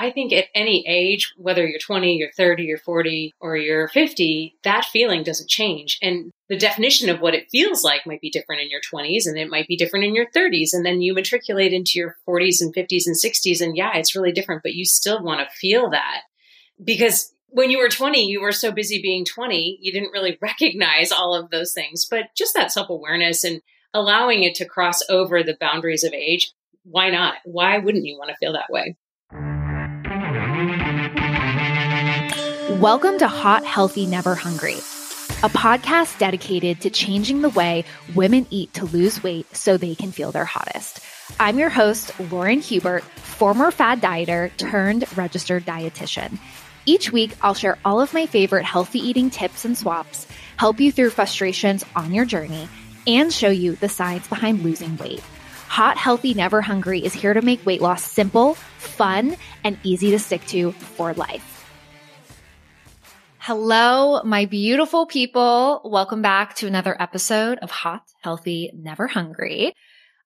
I think at any age, whether you're 20, you're 30, you're 40, or you're 50, that feeling doesn't change. And the definition of what it feels like might be different in your 20s and it might be different in your 30s. And then you matriculate into your 40s and 50s and 60s. And yeah, it's really different, but you still want to feel that because when you were 20, you were so busy being 20, you didn't really recognize all of those things. But just that self awareness and allowing it to cross over the boundaries of age, why not? Why wouldn't you want to feel that way? Welcome to Hot, Healthy, Never Hungry, a podcast dedicated to changing the way women eat to lose weight so they can feel their hottest. I'm your host, Lauren Hubert, former fad dieter turned registered dietitian. Each week, I'll share all of my favorite healthy eating tips and swaps, help you through frustrations on your journey, and show you the science behind losing weight. Hot, Healthy, Never Hungry is here to make weight loss simple, fun, and easy to stick to for life. Hello, my beautiful people. Welcome back to another episode of Hot, Healthy, Never Hungry.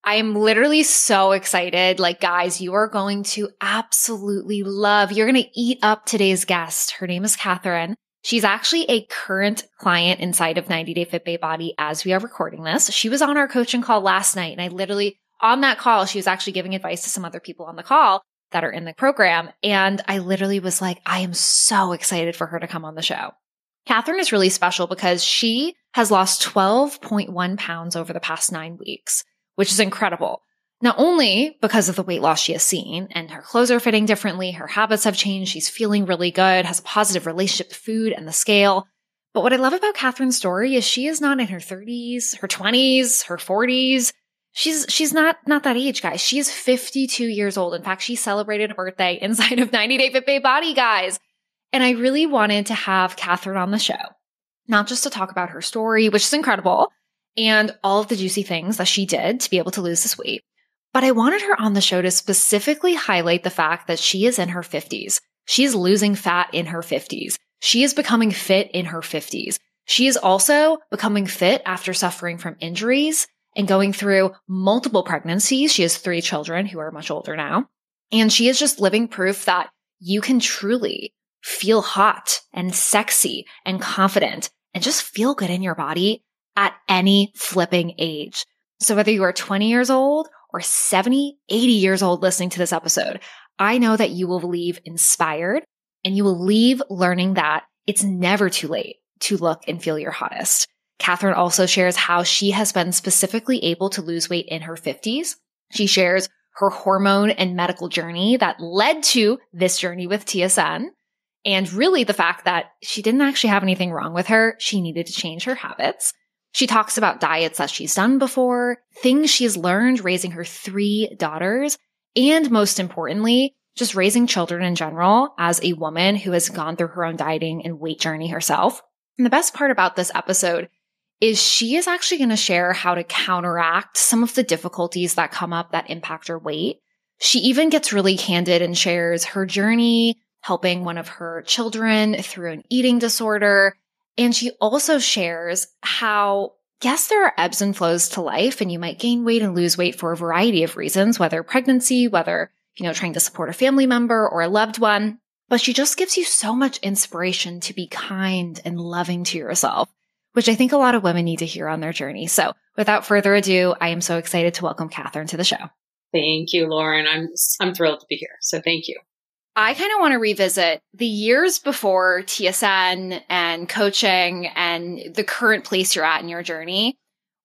I am literally so excited. Like, guys, you are going to absolutely love, you're going to eat up today's guest. Her name is Catherine. She's actually a current client inside of 90 Day Fit Babe Body as we are recording this. She was on our coaching call last night, and I literally, on that call, she was actually giving advice to some other people on the call that are in the program. And I literally was like, I am so excited for her to come on the show. Catherine is really special because she has lost 12.1 pounds over the past nine weeks, which is incredible. Not only because of the weight loss she has seen and her clothes are fitting differently, her habits have changed, she's feeling really good, has a positive relationship to food and the scale. But what I love about Catherine's story is she is not in her 30s, her 20s, her 40s. She's she's not not that age, guys. She is 52 years old. In fact, she celebrated her birthday inside of 90 Day Fit Babe Body, guys. And I really wanted to have Catherine on the show, not just to talk about her story, which is incredible, and all of the juicy things that she did to be able to lose this weight, but I wanted her on the show to specifically highlight the fact that she is in her 50s. She is losing fat in her 50s. She is becoming fit in her 50s. She is also becoming fit after suffering from injuries and going through multiple pregnancies. She has three children who are much older now. And she is just living proof that you can truly feel hot and sexy and confident and just feel good in your body at any flipping age. So whether you are 20 years old or 70, 80 years old listening to this episode, I know that you will leave inspired and you will leave learning that it's never too late to look and feel your hottest. Catherine also shares how she has been specifically able to lose weight in her 50s. She shares her hormone and medical journey that led to this journey with TSN. And really the fact that she didn't actually have anything wrong with her. She needed to change her habits. She talks about diets that she's done before, things she's learned raising her three daughters, and most importantly, just raising children in general as a woman who has gone through her own dieting and weight journey herself. And the best part about this episode is she is actually going to share how to counteract some of the difficulties that come up that impact her weight. She even gets really candid and shares her journey helping one of her children through an eating disorder. And she also shares how, yes, there are ebbs and flows to life and you might gain weight and lose weight for a variety of reasons, whether pregnancy, whether, you know, trying to support a family member or a loved one. But she just gives you so much inspiration to be kind and loving to yourself which I think a lot of women need to hear on their journey. So without further ado, I am so excited to welcome Catherine to the show. Thank you, Lauren. I'm I'm thrilled to be here. So thank you. I kind of want to revisit the years before TSN and coaching and the current place you're at in your journey.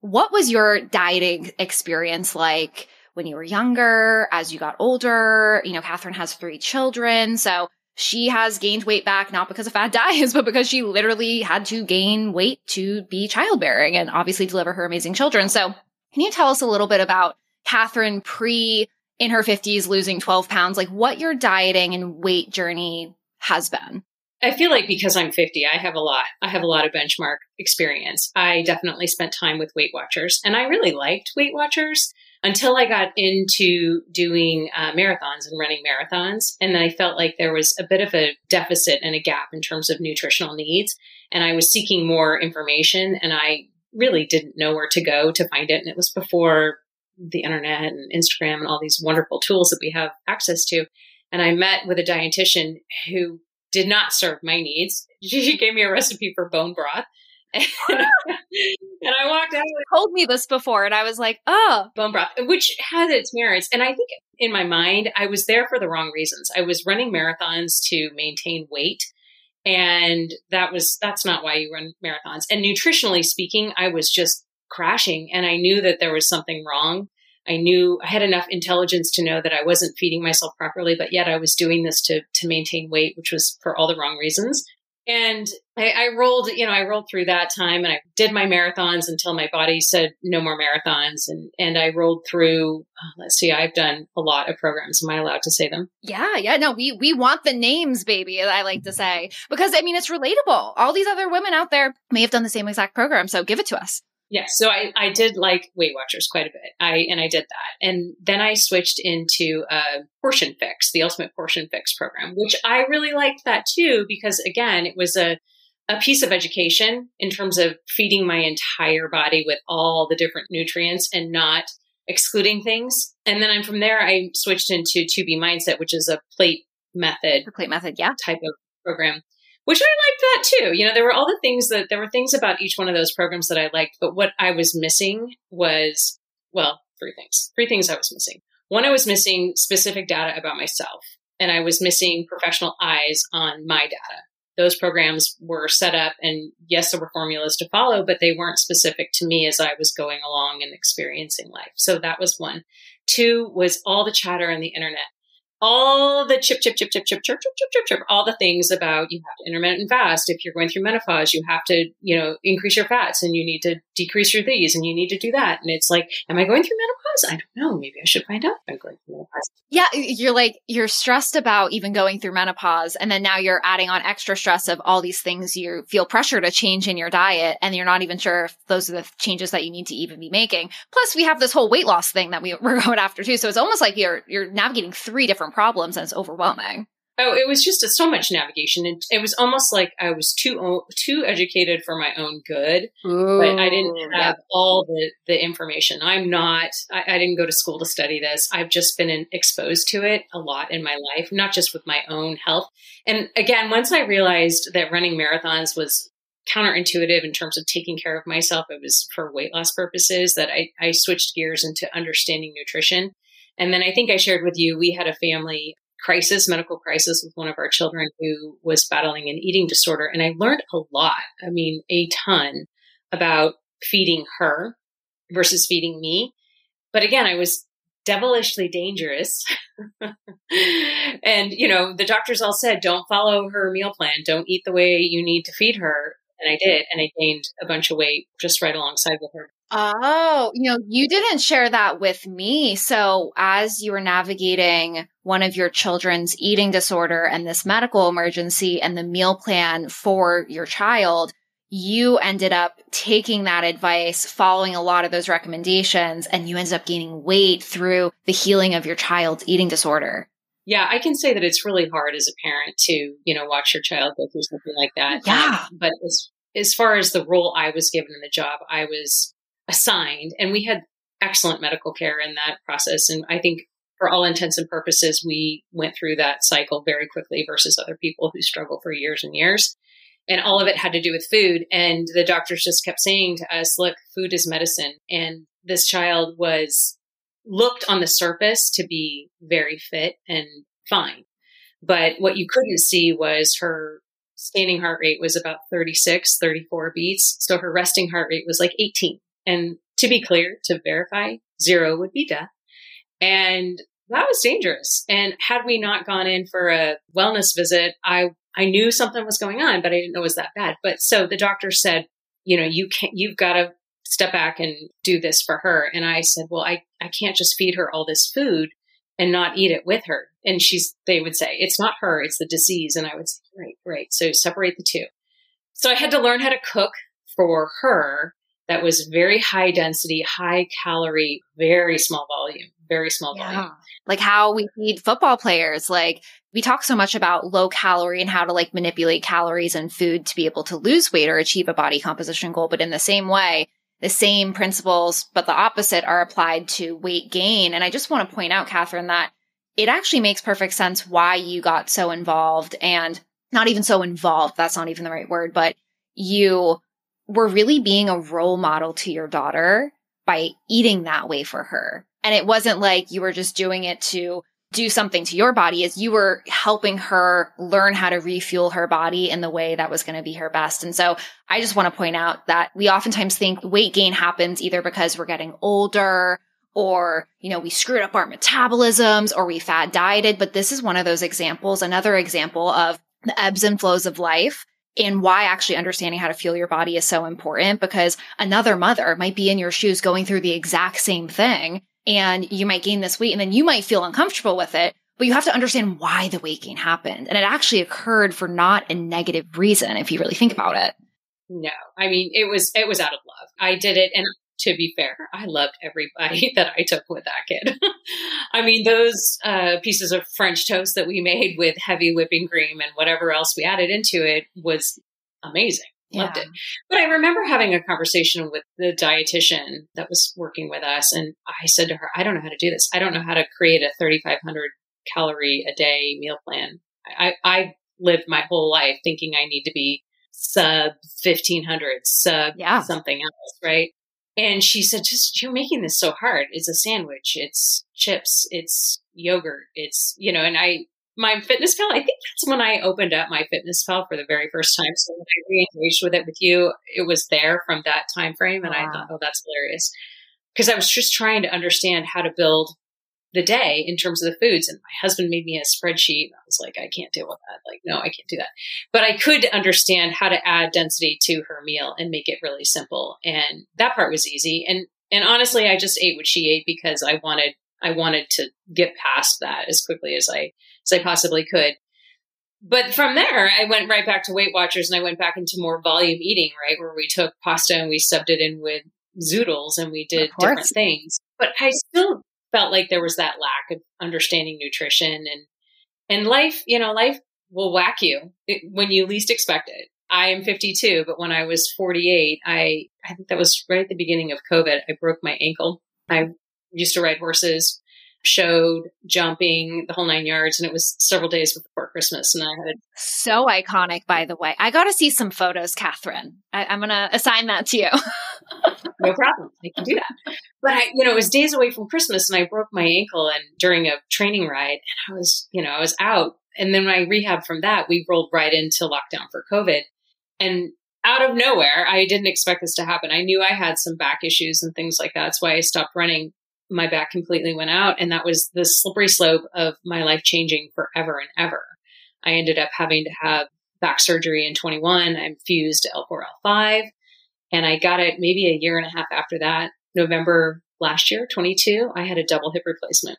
What was your dieting experience like when you were younger, as you got older? You know, Catherine has three children. So she has gained weight back, not because of fad diets, but because she literally had to gain weight to be childbearing and obviously deliver her amazing children. So can you tell us a little bit about Catherine pre in her 50s losing 12 pounds, like what your dieting and weight journey has been? I feel like because I'm 50, I have a lot. I have a lot of benchmark experience. I definitely spent time with Weight Watchers and I really liked Weight Watchers until I got into doing uh, marathons and running marathons. And I felt like there was a bit of a deficit and a gap in terms of nutritional needs. And I was seeking more information and I really didn't know where to go to find it. And it was before the internet and Instagram and all these wonderful tools that we have access to. And I met with a dietitian who did not serve my needs. She gave me a recipe for bone broth. and I walked out. You told me this before, and I was like, "Oh, bone broth," which has its merits. And I think in my mind, I was there for the wrong reasons. I was running marathons to maintain weight, and that was that's not why you run marathons. And nutritionally speaking, I was just crashing, and I knew that there was something wrong. I knew I had enough intelligence to know that I wasn't feeding myself properly, but yet I was doing this to to maintain weight, which was for all the wrong reasons. And I, I, rolled, you know, I rolled through that time and I did my marathons until my body said no more marathons. And, and I rolled through, uh, let's see, I've done a lot of programs. Am I allowed to say them? Yeah. Yeah. No, we, we want the names, baby, I like to say, because I mean, it's relatable. All these other women out there may have done the same exact program. So give it to us. Yes. So I, I did like Weight Watchers quite a bit. I, and I did that. And then I switched into a portion fix, the ultimate portion fix program, which I really liked that too, because again, it was a, a piece of education in terms of feeding my entire body with all the different nutrients and not excluding things. And then I'm from there, I switched into 2B Mindset, which is a plate method. The plate method, yeah. Type of program which I liked that too. You know, there were all the things that there were things about each one of those programs that I liked, but what I was missing was, well, three things. Three things I was missing. One, I was missing specific data about myself, and I was missing professional eyes on my data. Those programs were set up, and yes, there were formulas to follow, but they weren't specific to me as I was going along and experiencing life. So that was one. Two was all the chatter on the internet all the chip, chip, chip, chip, chip, chip, chip, chip, chip, all the things about you have to intermittent fast. If you're going through menopause, you have to, you know, increase your fats and you need to decrease your these and you need to do that. And it's like, am I going through menopause? I don't know. Maybe I should find out I'm going through menopause. Yeah. You're like, you're stressed about even going through menopause. And then now you're adding on extra stress of all these things you feel pressure to change in your diet. And you're not even sure if those are the changes that you need to even be making. Plus we have this whole weight loss thing that we, we're going after too. So it's almost like you're, you're navigating three different different problems and it's overwhelming. Oh, it was just a, so much navigation. It, it was almost like I was too too educated for my own good, Ooh, but I didn't have yeah. all the, the information. I'm not. I, I, didn't go to school to study this. I've just been in, exposed to it a lot in my life, not just with my own health. And again, once I realized that running marathons was counterintuitive in terms of taking care of myself, it was for weight loss purposes. That I, I switched gears into understanding nutrition and then I think I shared with you, we had a family crisis, medical crisis with one of our children who was battling an eating disorder. And I learned a lot. I mean, a ton about feeding her versus feeding me. But again, I was devilishly dangerous. and, you know, the doctors all said, don't follow her meal plan. Don't eat the way you need to feed her. And I did. And I gained a bunch of weight just right alongside with her. Oh, you know, you didn't share that with me. So, as you were navigating one of your children's eating disorder and this medical emergency and the meal plan for your child, you ended up taking that advice, following a lot of those recommendations, and you ended up gaining weight through the healing of your child's eating disorder. Yeah, I can say that it's really hard as a parent to, you know, watch your child go through something like that. Yeah. Um, but as as far as the role I was given in the job, I was assigned and we had excellent medical care in that process. And I think for all intents and purposes, we went through that cycle very quickly versus other people who struggle for years and years. And all of it had to do with food. And the doctors just kept saying to us, look, food is medicine. And this child was looked on the surface to be very fit and fine. But what you couldn't see was her standing heart rate was about 36, 34 beats. So her resting heart rate was like 18. And to be clear, to verify, zero would be death. And that was dangerous. And had we not gone in for a wellness visit, I, I knew something was going on, but I didn't know it was that bad. But so the doctor said, you know, you can't, you've got to step back and do this for her. And I said, well, I, I can't just feed her all this food and not eat it with her. And she's, they would say, it's not her, it's the disease. And I would say, right, right. So separate the two. So I had to learn how to cook for her that was very high density, high calorie, very small volume, very small yeah. volume. Like how we feed football players. Like we talk so much about low calorie and how to like manipulate calories and food to be able to lose weight or achieve a body composition goal. But in the same way, the same principles, but the opposite are applied to weight gain. And I just want to point out, Catherine, that it actually makes perfect sense why you got so involved and not even so involved. That's not even the right word, but you were really being a role model to your daughter by eating that way for her. And it wasn't like you were just doing it to do something to your body is you were helping her learn how to refuel her body in the way that was going to be her best. And so I just want to point out that we oftentimes think weight gain happens either because we're getting older or, you know, we screwed up our metabolisms or we fad dieted. But this is one of those examples, another example of the ebbs and flows of life and why actually understanding how to fuel your body is so important because another mother might be in your shoes going through the exact same thing and you might gain this weight and then you might feel uncomfortable with it, but you have to understand why the weight gain happened. And it actually occurred for not a negative reason if you really think about it. No, I mean, it was, it was out of love. I did it. And to be fair, I loved every bite that I took with that kid. I mean, those uh, pieces of French toast that we made with heavy whipping cream and whatever else we added into it was amazing. Loved yeah. it. But I remember having a conversation with the dietitian that was working with us. And I said to her, I don't know how to do this. I don't know how to create a 3,500 calorie a day meal plan. I, I lived my whole life thinking I need to be sub 1500, sub yeah. something else, right? And she said, just, you're making this so hard. It's a sandwich. It's chips. It's yogurt. It's, you know, and I, MyFitnessPal, I think that's when I opened up MyFitnessPal for the very first time. So when I re-engaged with it with you, it was there from that time frame. And wow. I thought, oh, that's hilarious. Because I was just trying to understand how to build the day in terms of the foods. And my husband made me a spreadsheet. I was like, I can't deal with that. Like, no, I can't do that. But I could understand how to add density to her meal and make it really simple. And that part was easy. And, and honestly, I just ate what she ate because I wanted, I wanted to get past that as quickly as I, as I possibly could. But from there, I went right back to Weight Watchers and I went back into more volume eating, right? Where we took pasta and we subbed it in with zoodles and we did different things. But I still felt like there was that lack of understanding nutrition and and life you know life will whack you it, when you least expect it i am 52 but when i was 48 i i think that was right at the beginning of covid i broke my ankle i used to ride horses showed jumping the whole nine yards and it was several days before christmas and i had so iconic by the way. I got to see some photos catherine. I, i'm gonna assign that to you. No problem. I can do that. But i you know it was days away from christmas and i broke my ankle and during a training ride and i was you know i was out. And then when i rehab from that we rolled right into lockdown for covid. And out of nowhere, I didn't expect this to happen. I knew I had some back issues and things like that. That's why I stopped running my back completely went out. And that was the slippery slope of my life changing forever and ever. I ended up having to have back surgery in 21. I'm fused L4, L5. And I got it maybe a year and a half after that. November last year, 22, I had a double hip replacement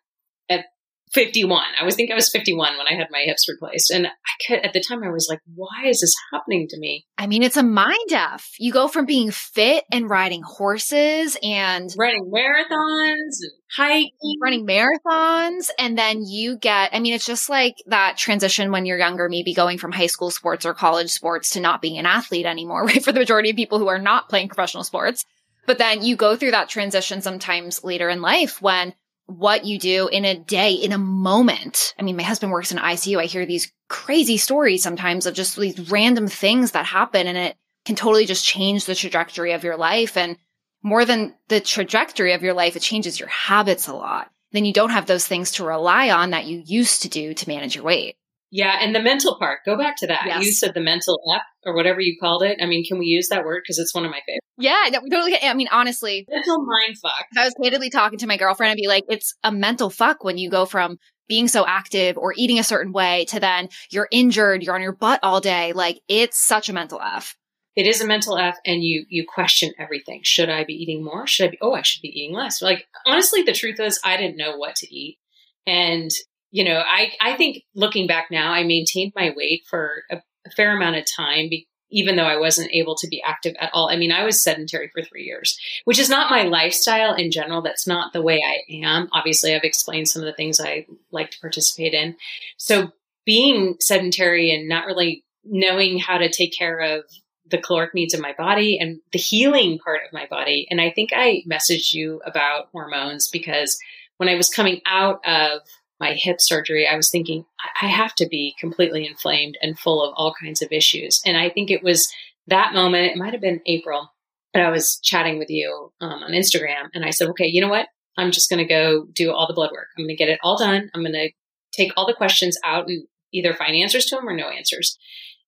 51. I was think I was 51 when I had my hips replaced. And I could, at the time I was like, why is this happening to me? I mean, it's a mind F. You go from being fit and riding horses and running marathons and hiking, running marathons. And then you get, I mean, it's just like that transition when you're younger, maybe going from high school sports or college sports to not being an athlete anymore, right? For the majority of people who are not playing professional sports. But then you go through that transition sometimes later in life when what you do in a day, in a moment. I mean, my husband works in ICU. I hear these crazy stories sometimes of just these random things that happen and it can totally just change the trajectory of your life. And more than the trajectory of your life, it changes your habits a lot. Then you don't have those things to rely on that you used to do to manage your weight. Yeah, and the mental part. Go back to that. Yes. You said the mental app or whatever you called it. I mean, can we use that word because it's one of my favorites? Yeah, no, we totally. I mean, honestly, mental mind fuck. I was candidly talking to my girlfriend and be like, it's a mental fuck when you go from being so active or eating a certain way to then you're injured, you're on your butt all day. Like it's such a mental F. It is a mental F and you you question everything. Should I be eating more? Should I be oh I should be eating less? Like honestly the truth is I didn't know what to eat. And you know, I, I think looking back now, I maintained my weight for a, a fair amount of time, be, even though I wasn't able to be active at all. I mean, I was sedentary for three years, which is not my lifestyle in general. That's not the way I am. Obviously, I've explained some of the things I like to participate in. So being sedentary and not really knowing how to take care of the caloric needs of my body and the healing part of my body. And I think I messaged you about hormones because when I was coming out of my hip surgery, I was thinking, I have to be completely inflamed and full of all kinds of issues. And I think it was that moment, it might have been April, but I was chatting with you um, on Instagram, and I said, okay, you know what? I'm just going to go do all the blood work. I'm going to get it all done. I'm going to take all the questions out and either find answers to them or no answers.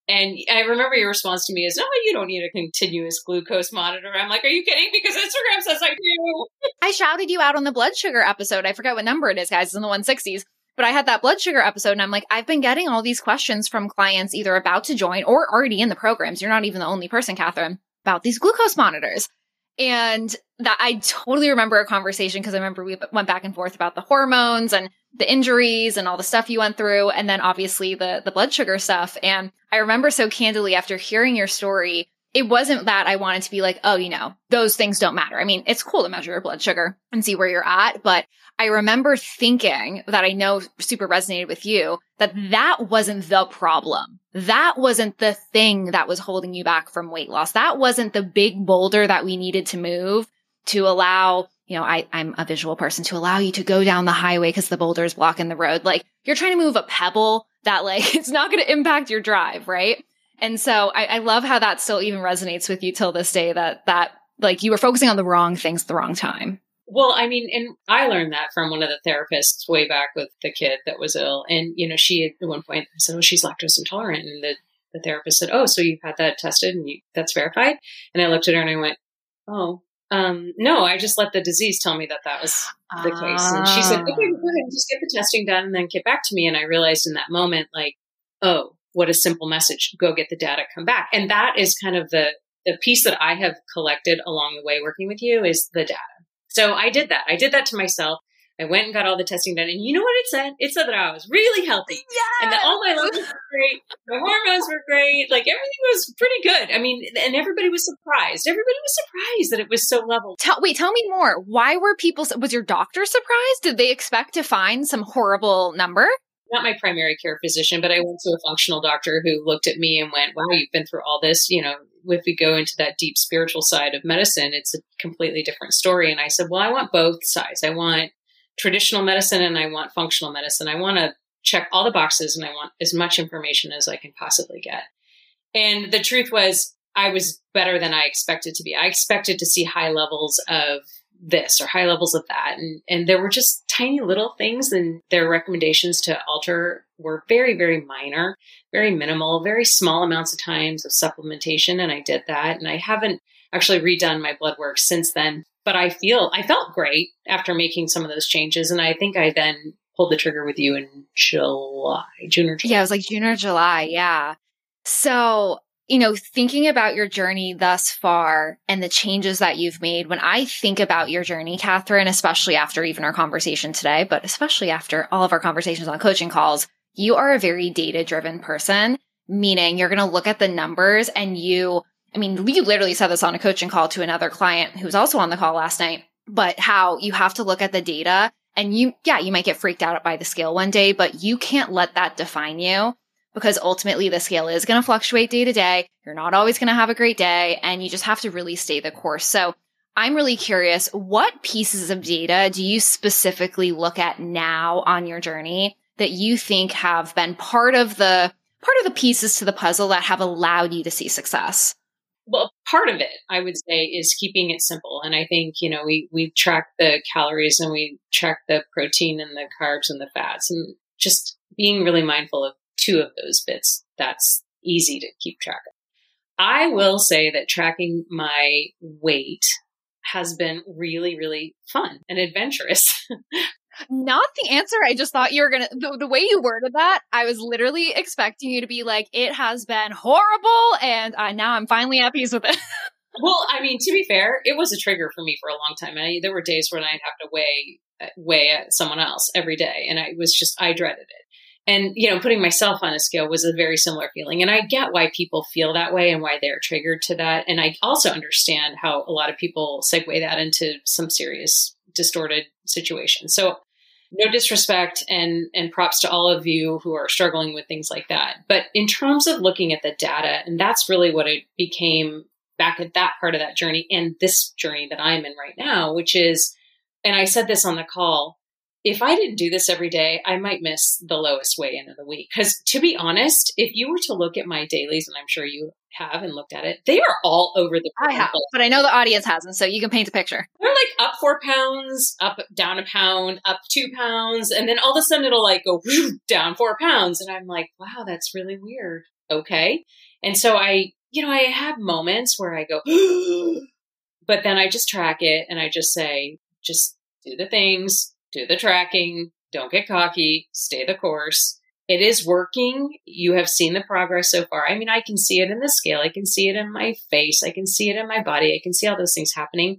And I remember your response to me is, "No, you don't need a continuous glucose monitor." I'm like, "Are you kidding?" Because Instagram says I do. I shouted you out on the blood sugar episode. I forget what number it is, guys. It's in the 160s. But I had that blood sugar episode, and I'm like, I've been getting all these questions from clients either about to join or already in the programs. You're not even the only person, Catherine, about these glucose monitors. And that I totally remember a conversation because I remember we went back and forth about the hormones and the injuries and all the stuff you went through and then obviously the the blood sugar stuff and I remember so candidly after hearing your story it wasn't that I wanted to be like, oh, you know, those things don't matter. I mean, it's cool to measure your blood sugar and see where you're at, but I remember thinking that I know super resonated with you that mm-hmm. that wasn't the problem. That wasn't the thing that was holding you back from weight loss. That wasn't the big boulder that we needed to move to allow, you know, I, I'm a visual person to allow you to go down the highway because the boulder is blocking the road. Like you're trying to move a pebble that like it's not going to impact your drive, right? And so I, I love how that still even resonates with you till this day that that like you were focusing on the wrong things at the wrong time. Well, I mean, and I learned that from one of the therapists way back with the kid that was ill. And, you know, she at one point said, Oh, she's lactose intolerant. And the, the therapist said, Oh, so you've had that tested and you, that's verified? And I looked at her and I went, Oh, um, no, I just let the disease tell me that that was the case. And she said, okay, go ahead and just get the testing done and then get back to me. And I realized in that moment, like, oh, what a simple message. Go get the data, come back. And that is kind of the, the piece that I have collected along the way working with you is the data. So I did that. I did that to myself. I went and got all the testing done, and you know what it said? It said that I was really healthy, yes! and that all my levels were great, my hormones were great, like everything was pretty good. I mean, and everybody was surprised. Everybody was surprised that it was so level. Tell, wait, tell me more. Why were people? Was your doctor surprised? Did they expect to find some horrible number? Not my primary care physician, but I went to a functional doctor who looked at me and went, "Wow, you've been through all this. You know, if we go into that deep spiritual side of medicine, it's a completely different story." And I said, "Well, I want both sides. I want." Traditional medicine and I want functional medicine. I want to check all the boxes and I want as much information as I can possibly get. And the truth was, I was better than I expected to be. I expected to see high levels of this or high levels of that. And, and there were just tiny little things and their recommendations to alter were very, very minor, very minimal, very small amounts of times of supplementation. And I did that. And I haven't actually redone my blood work since then but I feel I felt great after making some of those changes, and I think I then pulled the trigger with you in July, June or July. Yeah, it was like June or July. Yeah. So you know, thinking about your journey thus far and the changes that you've made, when I think about your journey, Catherine, especially after even our conversation today, but especially after all of our conversations on coaching calls, you are a very data driven person, meaning you're going to look at the numbers and you I mean, you literally said this on a coaching call to another client who was also on the call last night, but how you have to look at the data and you, yeah, you might get freaked out by the scale one day, but you can't let that define you because ultimately the scale is going to fluctuate day to day. You're not always going to have a great day and you just have to really stay the course. So I'm really curious, what pieces of data do you specifically look at now on your journey that you think have been part of the part of the pieces to the puzzle that have allowed you to see success? Well, part of it, I would say, is keeping it simple. And I think, you know, we, we track the calories and we track the protein and the carbs and the fats and just being really mindful of two of those bits. That's easy to keep track of. I will say that tracking my weight has been really, really fun and adventurous. Not the answer I just thought you were gonna. The, the, way you worded that, I was literally expecting you to be like, "It has been horrible," and uh, now I'm finally at peace with it. well, I mean, to be fair, it was a trigger for me for a long time. I, there were days when I'd have to weigh uh, weigh someone else every day, and I was just I dreaded it. And you know, putting myself on a scale was a very similar feeling, and I get why people feel that way and why they're triggered to that. And I also understand how a lot of people segue that into some serious distorted situation. So no disrespect and and props to all of you who are struggling with things like that. But in terms of looking at the data, and that's really what it became back at that part of that journey and this journey that I'm in right now, which is and I said this on the call, if I didn't do this every day, I might miss the lowest weigh in of the week. Because to be honest, if you were to look at my dailies, and I'm sure you have and looked at it, they are all over the I have, but I know the audience hasn't, so you can paint a picture. They're like up four pounds, up down a pound, up two pounds, and then all of a sudden it'll like go down four pounds. And I'm like, wow, that's really weird. Okay. And so I, you know, I have moments where I go, but then I just track it and I just say, just do the things, do the tracking, don't get cocky, stay the course. It is working. You have seen the progress so far. I mean, I can see it in the scale. I can see it in my face. I can see it in my body. I can see all those things happening.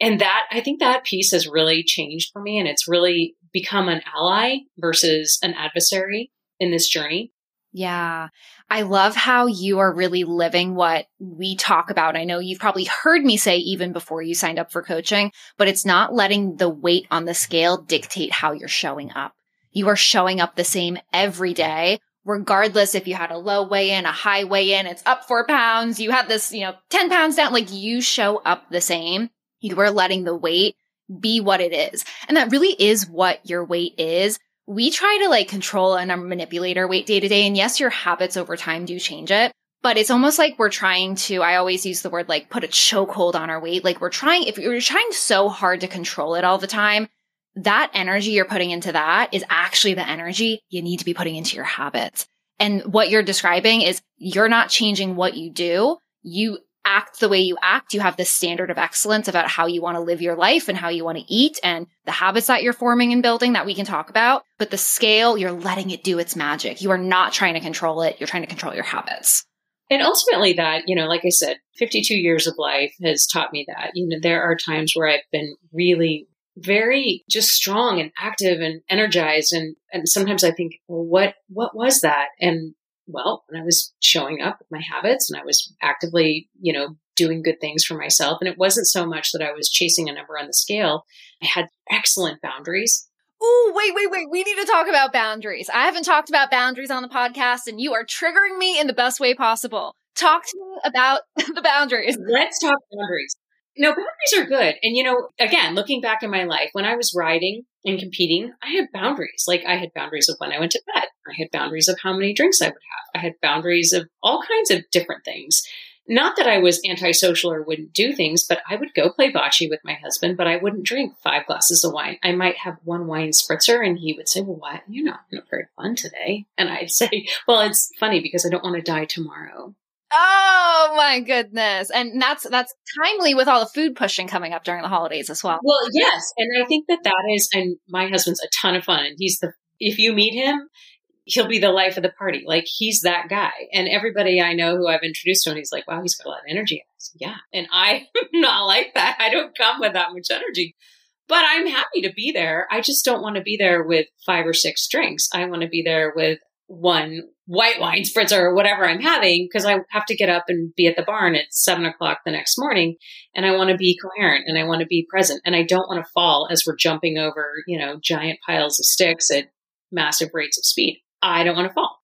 And that, I think that piece has really changed for me and it's really become an ally versus an adversary in this journey. Yeah. I love how you are really living what we talk about. I know you've probably heard me say even before you signed up for coaching, but it's not letting the weight on the scale dictate how you're showing up. You are showing up the same every day, regardless if you had a low weigh in, a high weigh in, it's up four pounds, you had this, you know, 10 pounds down, like you show up the same. You are letting the weight be what it is. And that really is what your weight is we try to like control and um, manipulate our weight day to day. And yes, your habits over time do change it, but it's almost like we're trying to, I always use the word like put a chokehold on our weight. Like we're trying, if you're trying so hard to control it all the time, that energy you're putting into that is actually the energy you need to be putting into your habits. And what you're describing is you're not changing what you do. You act the way you act. You have this standard of excellence about how you want to live your life and how you want to eat and the habits that you're forming and building that we can talk about. But the scale, you're letting it do its magic. You are not trying to control it. You're trying to control your habits. And ultimately that, you know, like I said, 52 years of life has taught me that, you know, there are times where I've been really very just strong and active and energized and and sometimes I think, well, what what was that? And well, when I was showing up with my habits and I was actively, you know, doing good things for myself. And it wasn't so much that I was chasing a number on the scale. I had excellent boundaries. Oh, wait, wait, wait. We need to talk about boundaries. I haven't talked about boundaries on the podcast and you are triggering me in the best way possible. Talk to me about the boundaries. Let's talk boundaries. No, boundaries are good. And, you know, again, looking back in my life, when I was riding and competing, I had boundaries. Like I had boundaries of when I went to bed. I had boundaries of how many drinks I would have. I had boundaries of all kinds of different things. Not that I was antisocial or wouldn't do things, but I would go play bocce with my husband, but I wouldn't drink five glasses of wine. I might have one wine spritzer and he would say, well, what? You're not, very fun today. And I'd say, well, it's funny because I don't want to die tomorrow. Oh my goodness. And that's that's timely with all the food pushing coming up during the holidays as well. Well, yes, and I think that that is and my husband's a ton of fun he's the if you meet him, he'll be the life of the party. Like he's that guy. And everybody I know who I've introduced to him, he's like, wow, he's got a lot of energy. Said, yeah. And I'm not like that. I don't come with that much energy. But I'm happy to be there. I just don't want to be there with five or six drinks. I want to be there with one white wine spritzer or whatever I'm having because I have to get up and be at the barn at seven o'clock the next morning. And I want to be coherent and I want to be present. And I don't want to fall as we're jumping over, you know, giant piles of sticks at massive rates of speed. I don't want to fall,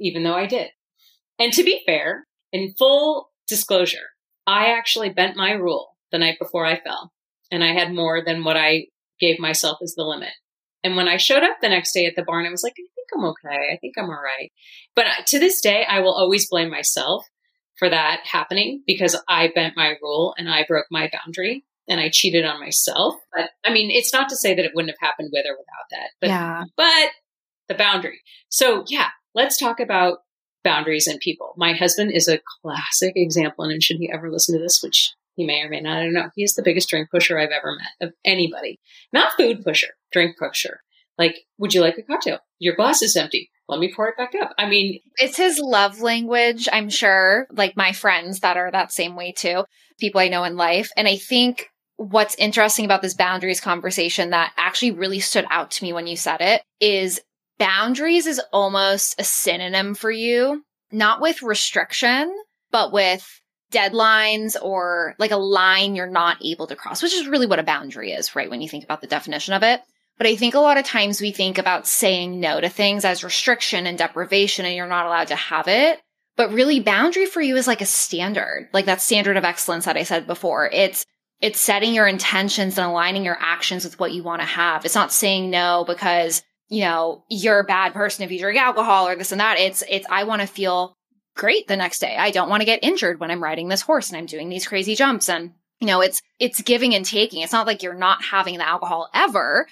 even though I did. And to be fair, in full disclosure, I actually bent my rule the night before I fell and I had more than what I gave myself as the limit. And when I showed up the next day at the barn, I was like, I'm okay. I think I'm all right. But uh, to this day, I will always blame myself for that happening because I bent my rule and I broke my boundary and I cheated on myself. But I mean, it's not to say that it wouldn't have happened with or without that. But, yeah. but the boundary. So yeah, let's talk about boundaries and people. My husband is a classic example. And should he ever listen to this, which he may or may not. I don't know. He is the biggest drink pusher I've ever met of anybody. Not food pusher, drink pusher. Like, would you like a cocktail? Your glass is empty. Let me pour it back up. I mean, it's his love language, I'm sure. Like my friends that are that same way too, people I know in life. And I think what's interesting about this boundaries conversation that actually really stood out to me when you said it is boundaries is almost a synonym for you, not with restriction, but with deadlines or like a line you're not able to cross, which is really what a boundary is, right? When you think about the definition of it. But I think a lot of times we think about saying no to things as restriction and deprivation and you're not allowed to have it. But really boundary for you is like a standard, like that standard of excellence that I said before. It's, it's setting your intentions and aligning your actions with what you want to have. It's not saying no because, you know, you're a bad person if you drink alcohol or this and that. It's, it's, I want to feel great the next day. I don't want to get injured when I'm riding this horse and I'm doing these crazy jumps. And, you know, it's, it's giving and taking. It's not like you're not having the alcohol ever,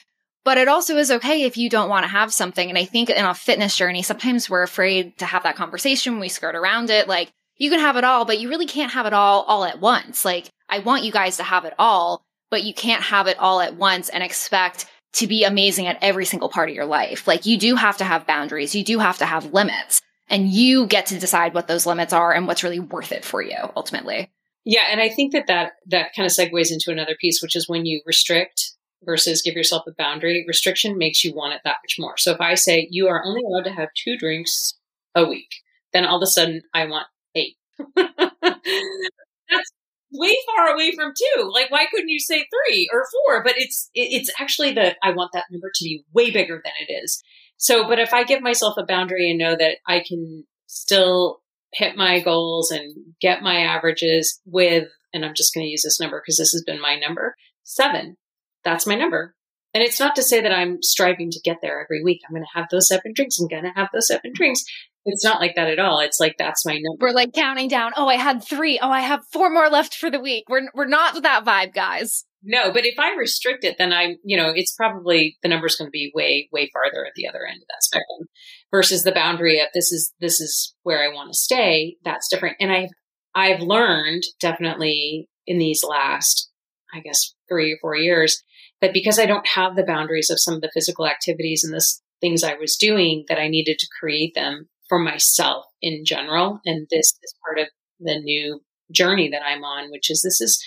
but it also is okay if you don't want to have something. And I think in a fitness journey, sometimes we're afraid to have that conversation. We skirt around it. Like, you can have it all, but you really can't have it all all at once. Like I want you guys to have it all, but you can't have it all at once and expect to be amazing at every single part of your life. Like you do have to have boundaries. You do have to have limits and you get to decide what those limits are and what's really worth it for you ultimately. Yeah. And I think that that, that kind of segues into another piece, which is when you restrict versus give yourself a boundary, restriction makes you want it that much more. So if I say you are only allowed to have two drinks a week, then all of a sudden I want eight. That's way far away from two. Like, why couldn't you say three or four? But it's it's actually the I want that number to be way bigger than it is. So, but if I give myself a boundary and know that I can still hit my goals and get my averages with, and I'm just going to use this number because this has been my number seven. That's my number. And it's not to say that I'm striving to get there every week. I'm going to have those seven drinks. I'm going to have those seven drinks. It's not like that at all. It's like that's my number. We're like counting down. Oh, I had three. Oh, I have four more left for the week. We're we're not that vibe, guys. No, but if I restrict it, then I'm, you know, it's probably the number's going to be way, way farther at the other end of that spectrum versus the boundary of this is, this is where I want to stay. That's different. And I've, I've learned definitely in these last, I guess, three or four years that because I don't have the boundaries of some of the physical activities and the things I was doing, that I needed to create them for myself in general. And this is part of the new journey that I'm on, which is this is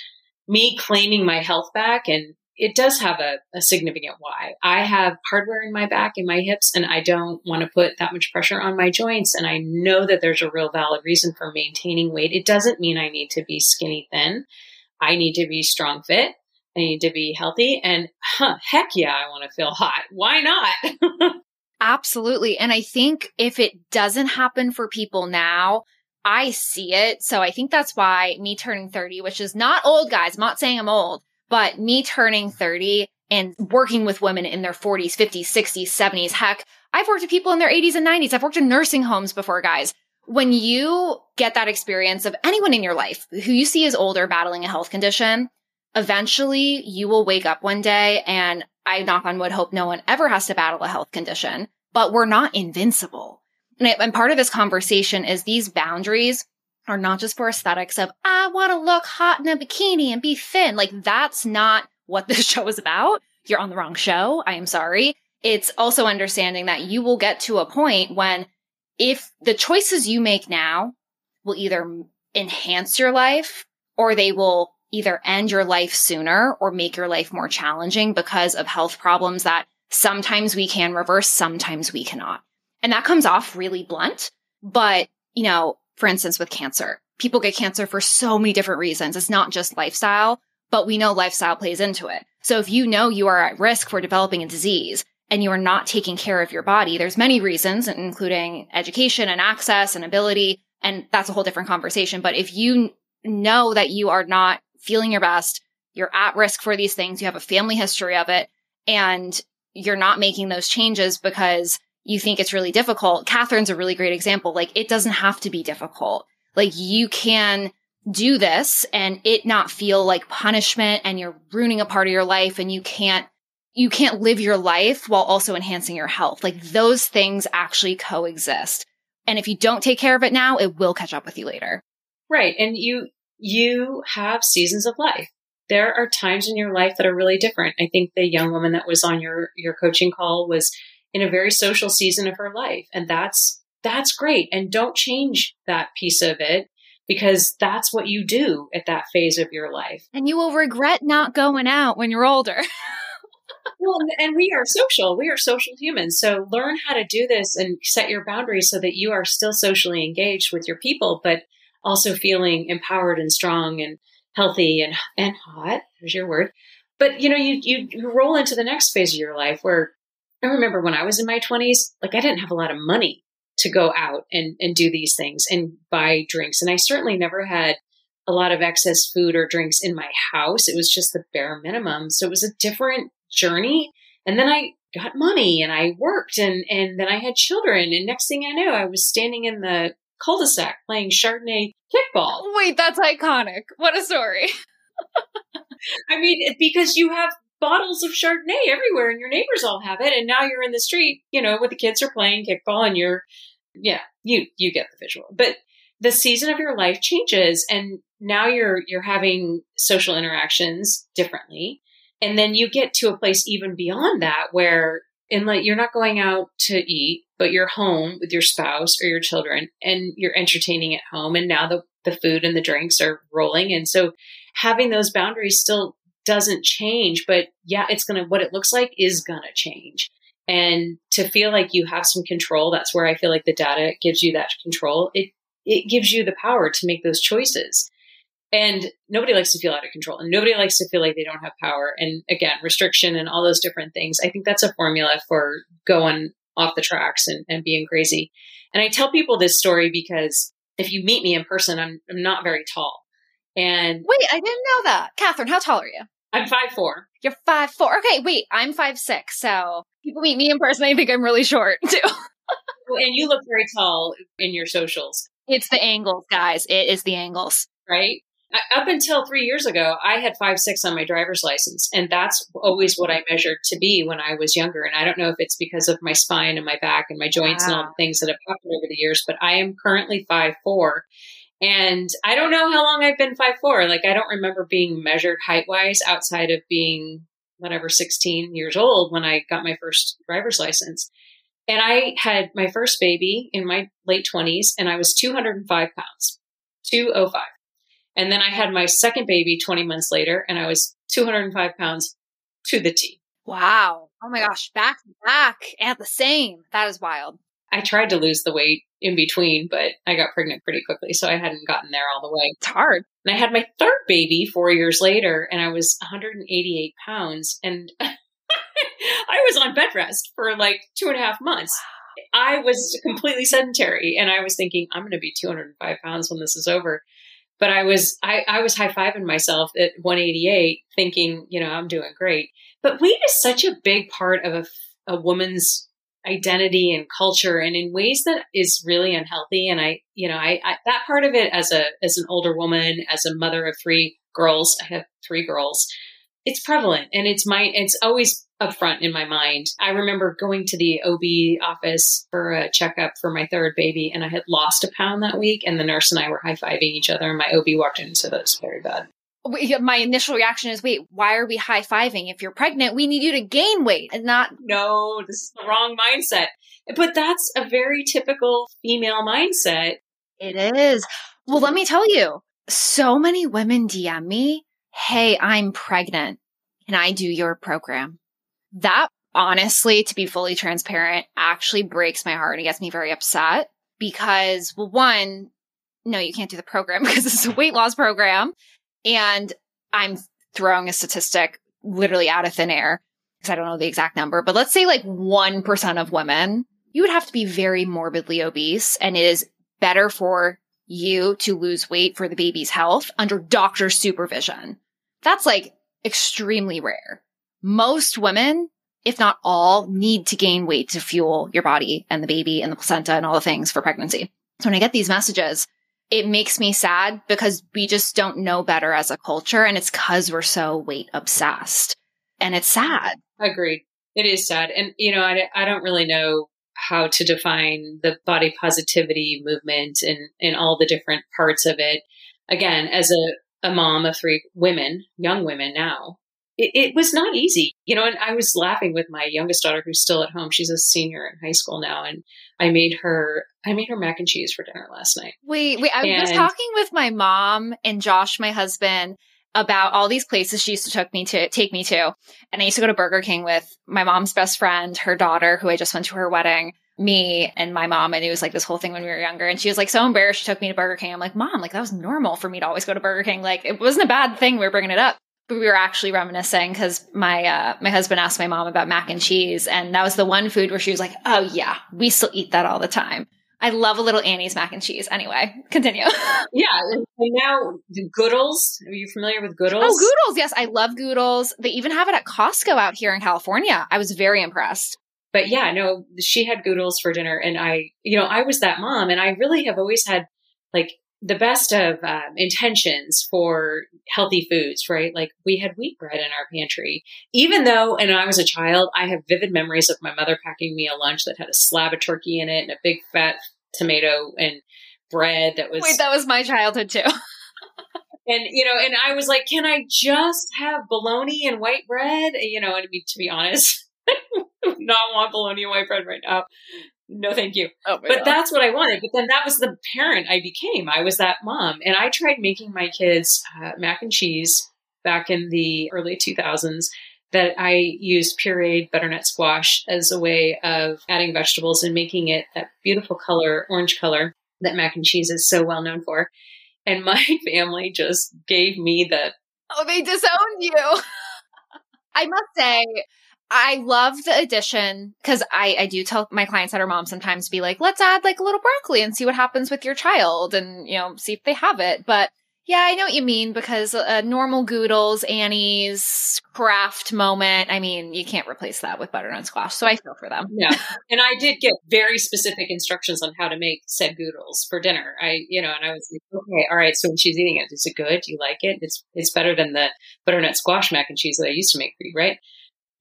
me claiming my health back. And it does have a, a significant why. I have hardware in my back and my hips, and I don't want to put that much pressure on my joints. And I know that there's a real valid reason for maintaining weight. It doesn't mean I need to be skinny thin. I need to be strong fit. I need to be healthy. And huh, heck yeah, I want to feel hot. Why not? Absolutely. And I think if it doesn't happen for people now, I see it. So I think that's why me turning 30, which is not old, guys, I'm not saying I'm old, but me turning 30 and working with women in their 40s, 50s, 60s, 70s. Heck, I've worked with people in their 80s and 90s. I've worked in nursing homes before, guys. When you get that experience of anyone in your life who you see as older battling a health condition, eventually you will wake up one day and I knock on wood hope no one ever has to battle a health condition, but we're not invincible. And, part of this conversation is these boundaries are not just for aesthetics of, I want to look hot in a bikini and be thin. Like that's not what this show is about. You're on the wrong show. I am sorry. It's also understanding that you will get to a point when if the choices you make now will either enhance your life or they will either end your life sooner or make your life more challenging because of health problems that sometimes we can reverse, sometimes we cannot. And that comes off really blunt. But, you know, for instance, with cancer, people get cancer for so many different reasons. It's not just lifestyle, but we know lifestyle plays into it. So if you know you are at risk for developing a disease and you are not taking care of your body, there's many reasons, including education and access and ability. And that's a whole different conversation. But if you know that you are not feeling your best, you're at risk for these things, you have a family history of it, and you're not making those changes because you think it's really difficult. Catherine's a really great example. Like it doesn't have to be difficult. Like you can do this and it not feel like punishment and you're ruining a part of your life and you can't you can't live your life while also enhancing your health. Like those things actually coexist. And if you don't take care of it now, it will catch up with you later. Right. And you you have seasons of life. There are times in your life that are really different. I think the young woman that was on your your coaching call was in a very social season of her life and that's that's great and don't change that piece of it because that's what you do at that phase of your life. And you will regret not going out when you're older. well, and we are social. We are social humans. So learn how to do this and set your boundaries so that you are still socially engaged with your people, but also feeling empowered and strong and healthy and and hot. There's your word. But you know, you you, you roll into the next phase of your life where I remember when I was in my 20s, like I didn't have a lot of money to go out and and do these things and buy drinks, and I certainly never had a lot of excess food or drinks in my house. It was just the bare minimum. So it was a different journey. And then I got money and I worked and, and then I had children. And next thing I know, I was standing in the cul-de-sac playing Chardonnay kickball. Wait, that's iconic. What a story. I mean, because you have bottles of Chardonnay everywhere and your neighbors all have it. And now you're in the street, you know, where the kids are playing kickball and you're, yeah, you, you get the visual. But the season of your life changes and now you're, you're having social interactions differently. And then you get to a place even beyond that where in like you're not going out to eat, but you're home with your spouse or your children and you're entertaining at home. And now the, the food and the drinks are rolling. And so having those boundaries still doesn't change, but yeah, it's going to, what it looks like is going to change. And to feel like you have some control, that's where I feel like the data gives you that control. It, it gives you the power to make those choices. And nobody likes to feel out of control and nobody likes to feel like they don't have power. And again, restriction and all those different things. I think that's a formula for going off the tracks and, and being crazy. And I tell people this story because if you meet me in person, I'm, I'm not very tall. And wait, I didn't know that. Catherine, how tall are you? I'm five four. You're five four. Okay, wait, I'm five six. So people meet me in person, they think I'm really short too. and you look very tall in your socials. It's the angles, guys. It is the angles. Right? Up until three years ago, I had five six on my driver's license, and that's always what I measured to be when I was younger. And I don't know if it's because of my spine and my back and my joints wow. and all the things that have happened over the years, but I am currently five four, and I don't know how long I've been five four. Like I don't remember being measured height wise outside of being whatever sixteen years old when I got my first driver's license. And I had my first baby in my late twenties, and I was two hundred and five pounds, two oh five. And then I had my second baby 20 months later and I was 205 pounds to the T. Wow. Oh my gosh. Back back at the same. That is wild. I tried to lose the weight in between, but I got pregnant pretty quickly. So I hadn't gotten there all the way. It's hard. And I had my third baby four years later and I was 188 pounds and I was on bed rest for like two and a half months. I was completely sedentary and I was thinking, I'm going to be 205 pounds when this is over. But I was I, I was high fiving myself at 188, thinking, you know, I'm doing great. But weight is such a big part of a, a woman's identity and culture and in ways that is really unhealthy and i you know I, I, that part of it as a as an older woman as a mother of three girls i have three girls it's prevalent and it's my it's always up front in my mind. I remember going to the OB office for a checkup for my third baby and I had lost a pound that week and the nurse and I were high-fiving each other and my OB walked in and said that was very bad. My initial reaction is, wait, why are we high fiving? If you're pregnant, we need you to gain weight and not. No, this is the wrong mindset. But that's a very typical female mindset. It is. Well, let me tell you, so many women DM me Hey, I'm pregnant. Can I do your program? That honestly, to be fully transparent, actually breaks my heart and gets me very upset because, well, one, no, you can't do the program because it's a weight loss program. And I'm throwing a statistic literally out of thin air because I don't know the exact number, but let's say like 1% of women, you would have to be very morbidly obese and it is better for you to lose weight for the baby's health under doctor supervision. That's like extremely rare. Most women, if not all, need to gain weight to fuel your body and the baby and the placenta and all the things for pregnancy. So when I get these messages, it makes me sad because we just don't know better as a culture. And it's because we're so weight obsessed. And it's sad. Agreed. It is sad. And, you know, I, I don't really know how to define the body positivity movement and, and all the different parts of it. Again, as a a mom of three women, young women now. It, it, was not easy, you know, and I was laughing with my youngest daughter who's still at home. She's a senior in high school now. And I made her, I made her mac and cheese for dinner last night. Wait, wait, I and, was talking with my mom and Josh, my husband, about all these places she used to take me to take me to. And I used to go to Burger King with my mom's best friend, her daughter, who I just went to her wedding me and my mom and it was like this whole thing when we were younger and she was like so embarrassed she took me to burger king i'm like mom like that was normal for me to always go to burger king like it wasn't a bad thing we were bringing it up we were actually reminiscing because my uh, my husband asked my mom about mac and cheese and that was the one food where she was like oh yeah we still eat that all the time I love a little Annie's mac and cheese. Anyway, continue. yeah. And now the Goodles. Are you familiar with Goodles? Oh, Goodles. Yes, I love Goodles. They even have it at Costco out here in California. I was very impressed. But yeah, no, she had Goodles for dinner. And I, you know, I was that mom and I really have always had like the best of um, intentions for healthy foods, right? Like we had wheat bread in our pantry. Even though, and I was a child, I have vivid memories of my mother packing me a lunch that had a slab of turkey in it and a big fat tomato and bread that was. Wait, that was my childhood too. and you know, and I was like, can I just have bologna and white bread? You know, and to be honest, not want bologna white bread right now. No thank you. Oh but God. that's what i wanted. But then that was the parent i became. I was that mom. And i tried making my kids uh, mac and cheese back in the early 2000s that i used pureed butternut squash as a way of adding vegetables and making it that beautiful color orange color that mac and cheese is so well known for. And my family just gave me the oh they disowned you. I must say I love the addition because I, I do tell my clients that are moms sometimes be like, let's add like a little broccoli and see what happens with your child and, you know, see if they have it. But yeah, I know what you mean because a normal Goodles, Annie's Kraft moment. I mean, you can't replace that with butternut squash. So I feel for them. Yeah. and I did get very specific instructions on how to make said Goodles for dinner. I, you know, and I was like, okay, all right. So when she's eating it, is it good? Do you like it? It's, it's better than the butternut squash mac and cheese that I used to make for you, right?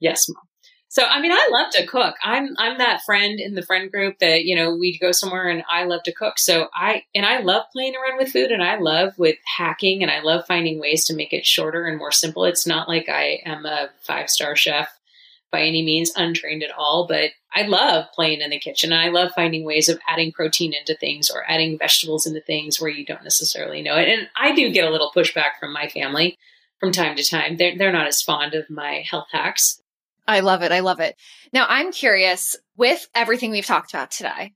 Yes, mom. So I mean, I love to cook. I'm I'm that friend in the friend group that you know we go somewhere and I love to cook. So I and I love playing around with food and I love with hacking and I love finding ways to make it shorter and more simple. It's not like I am a five star chef by any means, untrained at all, but I love playing in the kitchen and I love finding ways of adding protein into things or adding vegetables into things where you don't necessarily know it. And I do get a little pushback from my family from time to time. They're they're not as fond of my health hacks I love it. I love it. Now, I'm curious with everything we've talked about today,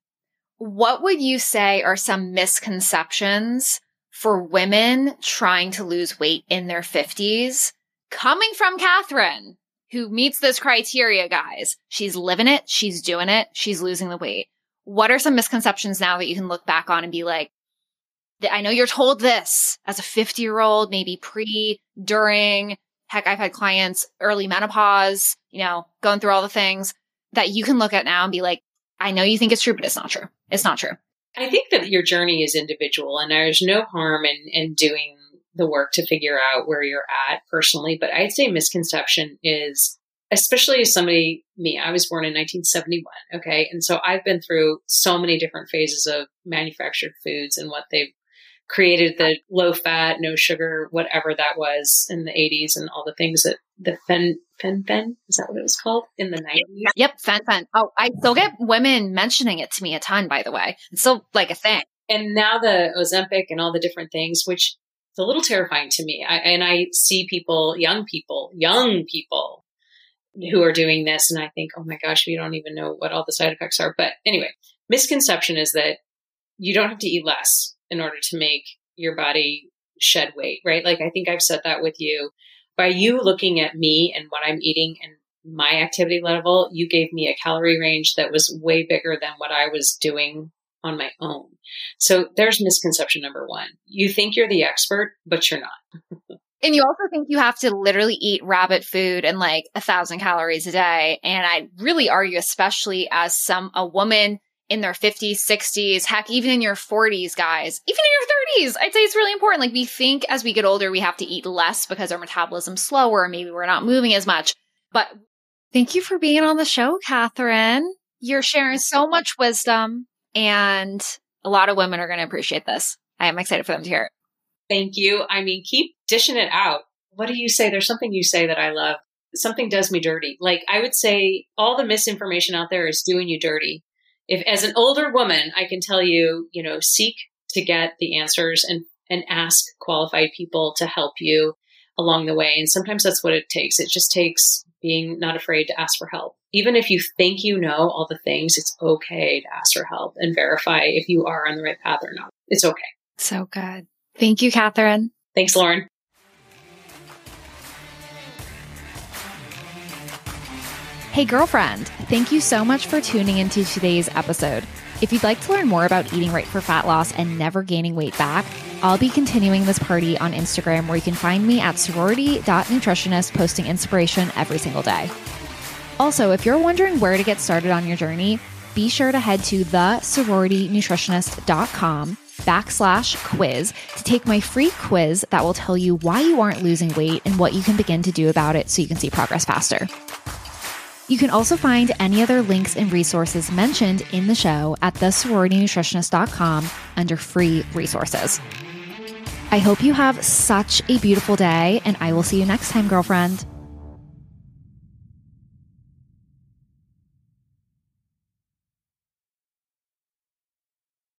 what would you say are some misconceptions for women trying to lose weight in their 50s coming from Catherine, who meets this criteria, guys? She's living it, she's doing it, she's losing the weight. What are some misconceptions now that you can look back on and be like, I know you're told this as a 50 year old, maybe pre, during, Heck, I've had clients early menopause, you know, going through all the things that you can look at now and be like, I know you think it's true, but it's not true. It's not true. I think that your journey is individual and there's no harm in, in doing the work to figure out where you're at personally. But I'd say misconception is, especially as somebody, me, I was born in 1971. Okay. And so I've been through so many different phases of manufactured foods and what they've created the low fat, no sugar, whatever that was in the 80s and all the things that the fen fen fen is that what it was called in the 90s? Yep, fen fen. Oh, I still get women mentioning it to me a ton. By the way, it's still like a thing. And now the Ozempic and all the different things, which it's a little terrifying to me. I, and I see people, young people, young people who are doing this, and I think, oh my gosh, we don't even know what all the side effects are. But anyway, misconception is that you don't have to eat less in order to make your body shed weight, right? Like I think I've said that with you. By you looking at me and what I'm eating and my activity level, you gave me a calorie range that was way bigger than what I was doing on my own. So there's misconception number one. You think you're the expert, but you're not. and you also think you have to literally eat rabbit food and like a thousand calories a day. And I really argue, especially as some, a woman in their 50s, 60s, heck, even in your 40s, guys, even in your 30s, I'd say it's really important. Like we think as we get older, we have to eat less because our metabolism's slower. Maybe we're not moving as much. But thank you for being on the show, Catherine. You're sharing so much wisdom and a lot of women are going to appreciate this. I am excited for them to hear it. Thank you. I mean, keep dishing it out. What do you say? There's something you say that I love. Something does me dirty. Like I would say all the misinformation out there is doing you dirty if as an older woman, I can tell you, you know, seek to get the answers and, and ask qualified people to help you along the way. And sometimes that's what it takes. It just takes being not afraid to ask for help. Even if you think you know all the things, it's okay to ask for help and verify if you are on the right path or not. It's okay. So good. Thank you, Catherine. Thanks, Lauren. Hey, girlfriend, thank you so much for tuning into today's episode. If you'd like to learn more about eating right for fat loss and never gaining weight back, I'll be continuing this party on Instagram where you can find me at sorority.nutritionist posting inspiration every single day. Also, if you're wondering where to get started on your journey, be sure to head to thesororitynutritionist.com backslash quiz to take my free quiz that will tell you why you aren't losing weight and what you can begin to do about it so you can see progress faster. You can also find any other links and resources mentioned in the show at thesororitynutritionist.com under free resources. I hope you have such a beautiful day, and I will see you next time, girlfriend.